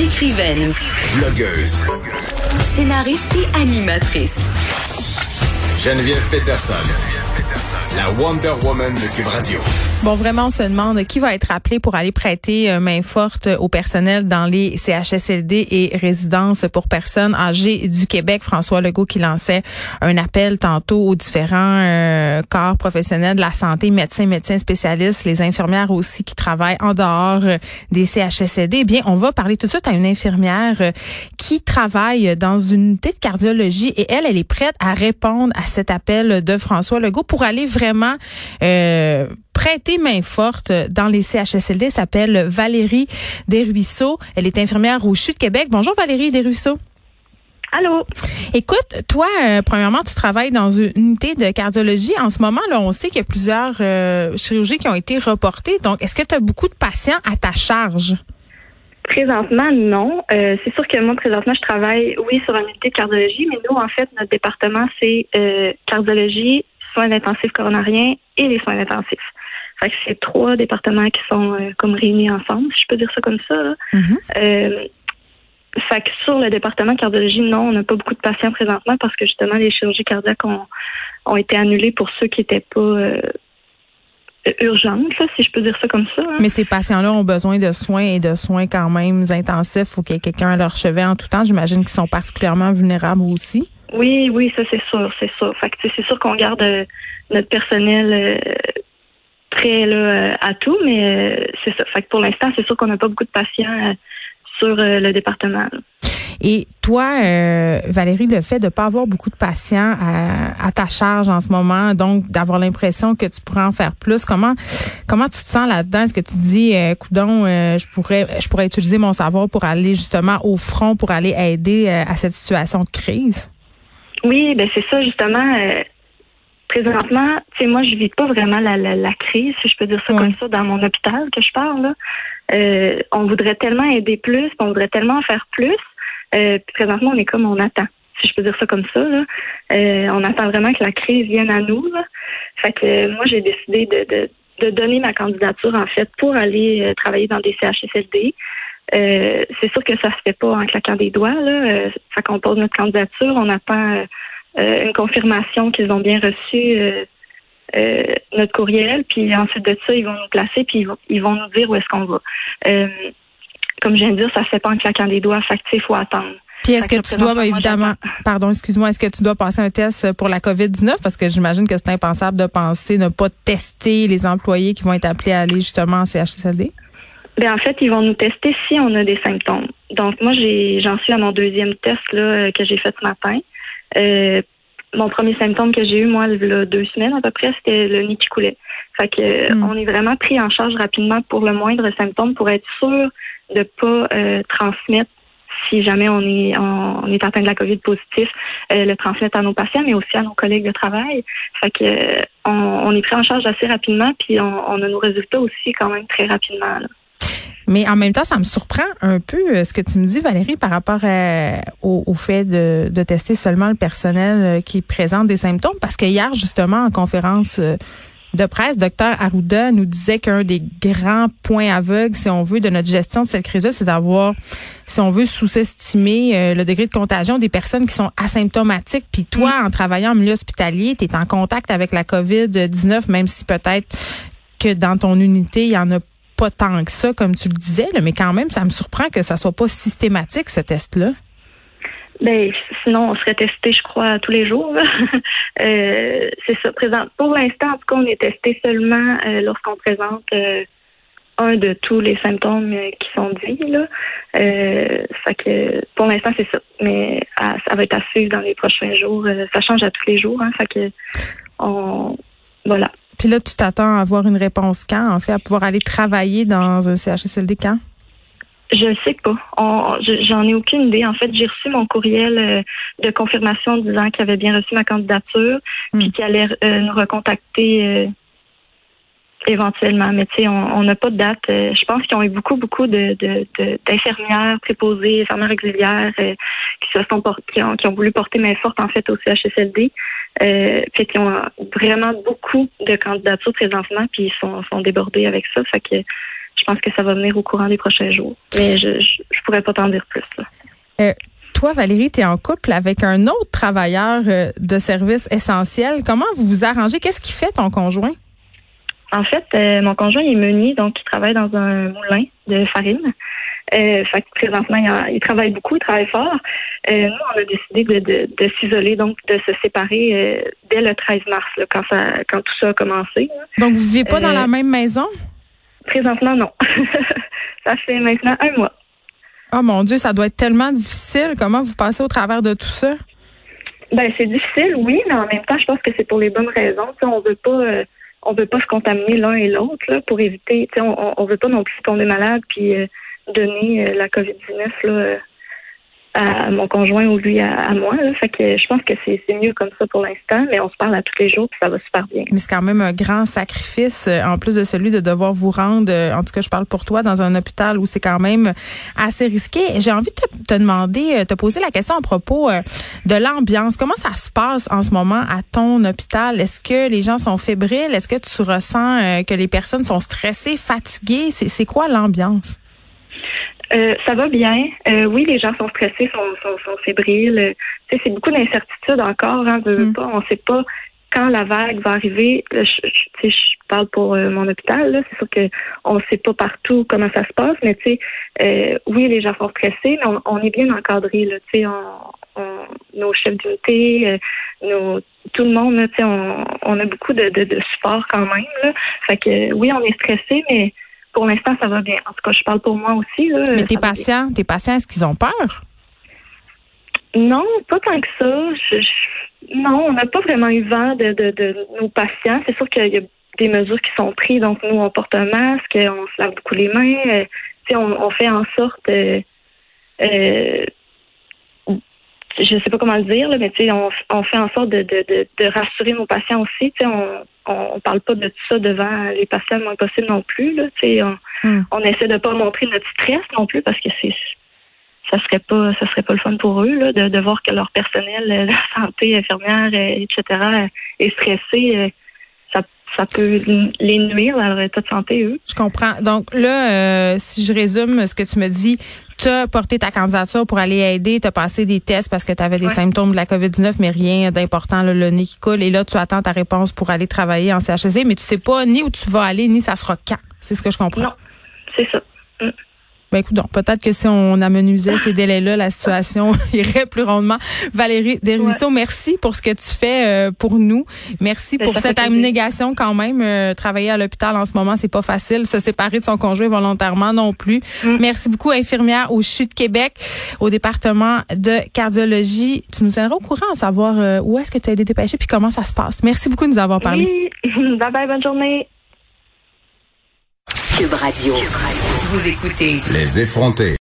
Écrivaine. Blogueuse. Scénariste et animatrice. Geneviève Peterson. La Wonder Woman de Cube Radio. Bon, vraiment, on se demande qui va être appelé pour aller prêter euh, main forte au personnel dans les CHSLD et résidences pour personnes âgées du Québec. François Legault qui lançait un appel tantôt aux différents euh, corps professionnels de la santé, médecins, médecins spécialistes, les infirmières aussi qui travaillent en dehors euh, des CHSLD. Eh bien, on va parler tout de suite à une infirmière qui travaille dans une unité de cardiologie et elle, elle est prête à répondre à cet appel de François Legault pour aller vraiment euh, prêter main forte dans les CHSLD s'appelle Valérie Desruisseaux. Elle est infirmière au CHU de Québec. Bonjour Valérie Desruisseaux. Allô? Écoute, toi, euh, premièrement, tu travailles dans une unité de cardiologie. En ce moment, là, on sait qu'il y a plusieurs euh, chirurgies qui ont été reportées. Donc, est-ce que tu as beaucoup de patients à ta charge? Présentement, non. Euh, c'est sûr que moi, présentement, je travaille, oui, sur une unité de cardiologie, mais nous, en fait, notre département, c'est cardiologie, soins intensifs coronariens et les soins intensifs. Fait que c'est trois départements qui sont euh, comme réunis ensemble, si je peux dire ça comme ça. Là. Mm-hmm. Euh, fait que sur le département cardiologie, non, on n'a pas beaucoup de patients présentement parce que justement les chirurgies cardiaques ont, ont été annulées pour ceux qui n'étaient pas euh, urgentes, si je peux dire ça comme ça. Hein. Mais ces patients-là ont besoin de soins et de soins quand même intensifs. Faut qu'il y ait quelqu'un à leur chevet en tout temps. J'imagine qu'ils sont particulièrement vulnérables aussi. Oui, oui, ça c'est sûr, c'est sûr. Fait que c'est sûr qu'on garde notre personnel prêt là, euh, à tout, mais euh, c'est ça. Fait que pour l'instant, c'est sûr qu'on n'a pas beaucoup de patients euh, sur le département. Et toi, Valérie, le fait de ne pas avoir beaucoup de patients à, ta charge en ce moment, donc d'avoir l'impression que tu pourrais en faire plus, comment comment tu te sens là-dedans? Est-ce que tu dis, euh, coudon, je pourrais je pourrais utiliser mon savoir pour aller justement au front, pour aller aider à cette situation de crise? Oui, ben c'est ça justement présentement, tu sais, moi, je vis pas vraiment la, la, crise, si je peux dire ça comme ça, dans mon hôpital que je parle. Là. Euh, on voudrait tellement aider plus, on voudrait tellement faire plus. Euh, puis présentement, on est comme on attend, si je peux dire ça comme ça. Là. Euh, on attend vraiment que la crise vienne à nous. Là. Fait que moi, j'ai décidé de, de, de, donner ma candidature, en fait, pour aller travailler dans des CHSLD. C'est sûr que ça se fait pas en claquant des doigts. Là. fait qu'on pose notre candidature, on attend euh, une confirmation qu'ils ont bien reçu euh, euh, notre courriel, puis ensuite de ça, ils vont nous placer, puis ils vont, nous dire où est-ce qu'on va. comme je viens de dire, ça se fait pas en claquant des doigts, fait il faut attendre. Puis est-ce que, tu dois, ben, évidemment, pardon, excuse-moi, est-ce que tu dois passer un test pour la COVID-19? Parce que j'imagine que c'est impensable de penser ne pas tester les employés qui vont être appelés à aller justement en CHSLD. Ben en fait, ils vont nous tester si on a des symptômes. Donc moi, j'ai j'en suis à mon deuxième test là, que j'ai fait ce matin. Euh, mon premier symptôme que j'ai eu, moi, il y a deux semaines à peu près, c'était le nez qui coulait. Fait que hmm. on est vraiment pris en charge rapidement pour le moindre symptôme pour être sûr de pas euh, transmettre si jamais on est on, est atteint de la COVID positif, euh, le transmettre à nos patients, mais aussi à nos collègues de travail. Fait que on, est pris en charge assez rapidement, puis on, on a nos résultats aussi quand même très rapidement. Là. Mais en même temps, ça me surprend un peu euh, ce que tu me dis, Valérie, par rapport euh, au, fait de, de, tester seulement le personnel euh, qui présente des symptômes. Parce que hier, justement, en conférence de presse, docteur Arruda nous disait qu'un des grands points aveugles, si on veut, de notre gestion de cette crise-là, c'est d'avoir, si on veut, sous-estimer le degré de contagion des personnes qui sont asymptomatiques. Puis toi, mm. en travaillant en milieu hospitalier, tu es en contact avec la COVID-19, même si peut-être que dans ton unité, il y en a pas tant que ça, comme tu le disais, mais quand même, ça me surprend que ça soit pas systématique, ce test-là. Ben, sinon, on serait testé, je crois, tous les jours. Euh, c'est ça. Présent. Pour l'instant, en tout cas, on est testé seulement euh, lorsqu'on présente euh, un de tous les symptômes qui sont dits. Là. fait que pour l'instant, c'est ça. Mais ça va être à suivre dans les prochains jours. ça change à tous les jours. Hein, fait que on voilà. Puis là, tu t'attends à avoir une réponse quand, en fait, à pouvoir aller travailler dans un CHSLD quand? Je ne sais pas. J'en ai aucune idée. En fait, j'ai reçu mon courriel euh, de confirmation disant qu'il avait bien reçu ma candidature, hmm. puis qu'il allait euh, nous recontacter euh, éventuellement. Mais tu sais, on n'a pas de date. je pense qu'ils ont eu beaucoup, beaucoup de, d'infirmières préposées, infirmières auxiliaires qui se sont qui ont, qui ont voulu porter main forte en fait au CHSLD. Euh, fait qu'ils ont vraiment beaucoup de candidatures présentement, puis ils sont, sont débordés avec ça. Fait que je pense que ça va venir au courant des prochains jours. Mais je je, pourrais pas t'en dire plus. Euh, toi, Valérie, tu es en couple avec un autre travailleur euh, de service essentiel. Comment vous vous arrangez? Qu'est-ce qui fait ton conjoint? En fait, euh, mon conjoint est meunier, donc il travaille dans un moulin de farine. Euh, fait que présentement, il, travaille beaucoup, il travaille fort. Euh, nous, on a décidé de, de, s'isoler, donc de se séparer euh, dès le 13 mars, quand, ça, quand tout ça a commencé. Donc, vous vivez pas dans la même maison? Présentement, non. ça fait maintenant un mois. Oh mon Dieu, ça doit être tellement difficile. Comment vous passez au travers de tout ça? Ben, c'est difficile, oui, mais en même temps, je pense que c'est pour les bonnes raisons. T'sais, on veut pas on veut pas se contaminer l'un et l'autre pour éviter, on, on veut pas non plus tomber malade puis donner la COVID-19 là, à mon conjoint ou lui à, moi. Fait que je pense que c'est mieux comme ça pour l'instant, mais on se parle à tous les jours puis ça va super bien. Mais c'est quand même un grand sacrifice, euh, en plus de celui de devoir vous rendre, euh, en tout cas je parle pour toi, dans un hôpital où c'est quand même assez risqué. J'ai envie de te, demander, euh, te poser la question à propos de l'ambiance. Comment ça se passe en ce moment à ton hôpital? Est-ce que les gens sont fébriles? Est-ce que tu ressens que les personnes sont stressées, fatiguées? C'est quoi l'ambiance? Euh, ça va bien. Euh, oui, les gens sont stressés, sont, sont, sont fébriles. c'est beaucoup d'incertitudes encore. Hein, mm. pas, on ne sait pas quand la vague va arriver. Je, je, je parle pour euh, mon hôpital. C'est sûr que on ne sait pas partout comment ça se passe, mais tu sais, oui, les gens sont stressés, mais on, on est bien encadré. Là, on, on, nos chefs d'unité, nos tout le monde, tu on, on a beaucoup de, de, de support quand même. Là. Fait que oui, on est stressé, mais pour l'instant, ça va bien. En tout cas, je parle pour moi aussi. Là, Mais tes patients, tes patients, est-ce qu'ils ont peur? Non, pas tant que ça. non, on n'a pas vraiment eu vent de, de, nos patients. C'est sûr qu'il y a des mesures qui sont prises. Donc, nous, on porte un masque, on se lave beaucoup les mains. Euh, on, on, fait en sorte euh, euh, je sais pas comment le dire, là, mais on, on fait en sorte de, de, de, rassurer nos patients aussi. On, on parle pas de tout ça devant les patients le moins possible non plus. Là, on, hmm. on essaie de pas montrer notre stress non plus parce que c'est ça serait pas ça serait pas le fun pour eux là, de, de voir que leur personnel, la santé infirmière, etc., est stressé ça peut les nuire à leur état de santé, eux. Je comprends. Donc là, euh, si je résume ce que tu me dis, tu as porté ta candidature pour aller aider, tu as passé des tests parce que tu avais des symptômes de la COVID-19, mais rien d'important, le nez qui coule. Et là, tu attends ta réponse pour aller travailler en CHSC, mais tu sais pas ni où tu vas aller, ni ça sera quand. C'est ce que je comprends. Non, c'est ça. Mm. Ben écoute, donc peut-être que si on amenuisait ces délais-là, la situation irait plus rondement. Valérie Desruisseaux, merci pour ce que tu fais euh, pour nous. Merci ben, pour cette abnégation quand même. Euh, travailler à l'hôpital en ce moment, c'est pas facile. Se séparer de son conjoint volontairement non plus. Mm. Merci beaucoup, infirmière au CHU de Québec, au département de cardiologie. Tu nous tiendras au courant à savoir euh, où est-ce que tu as été dépêché puis comment ça se passe. Merci beaucoup de nous avoir parlé. Oui. Bye bye, bonne journée. Cube Radio. Les effrontés.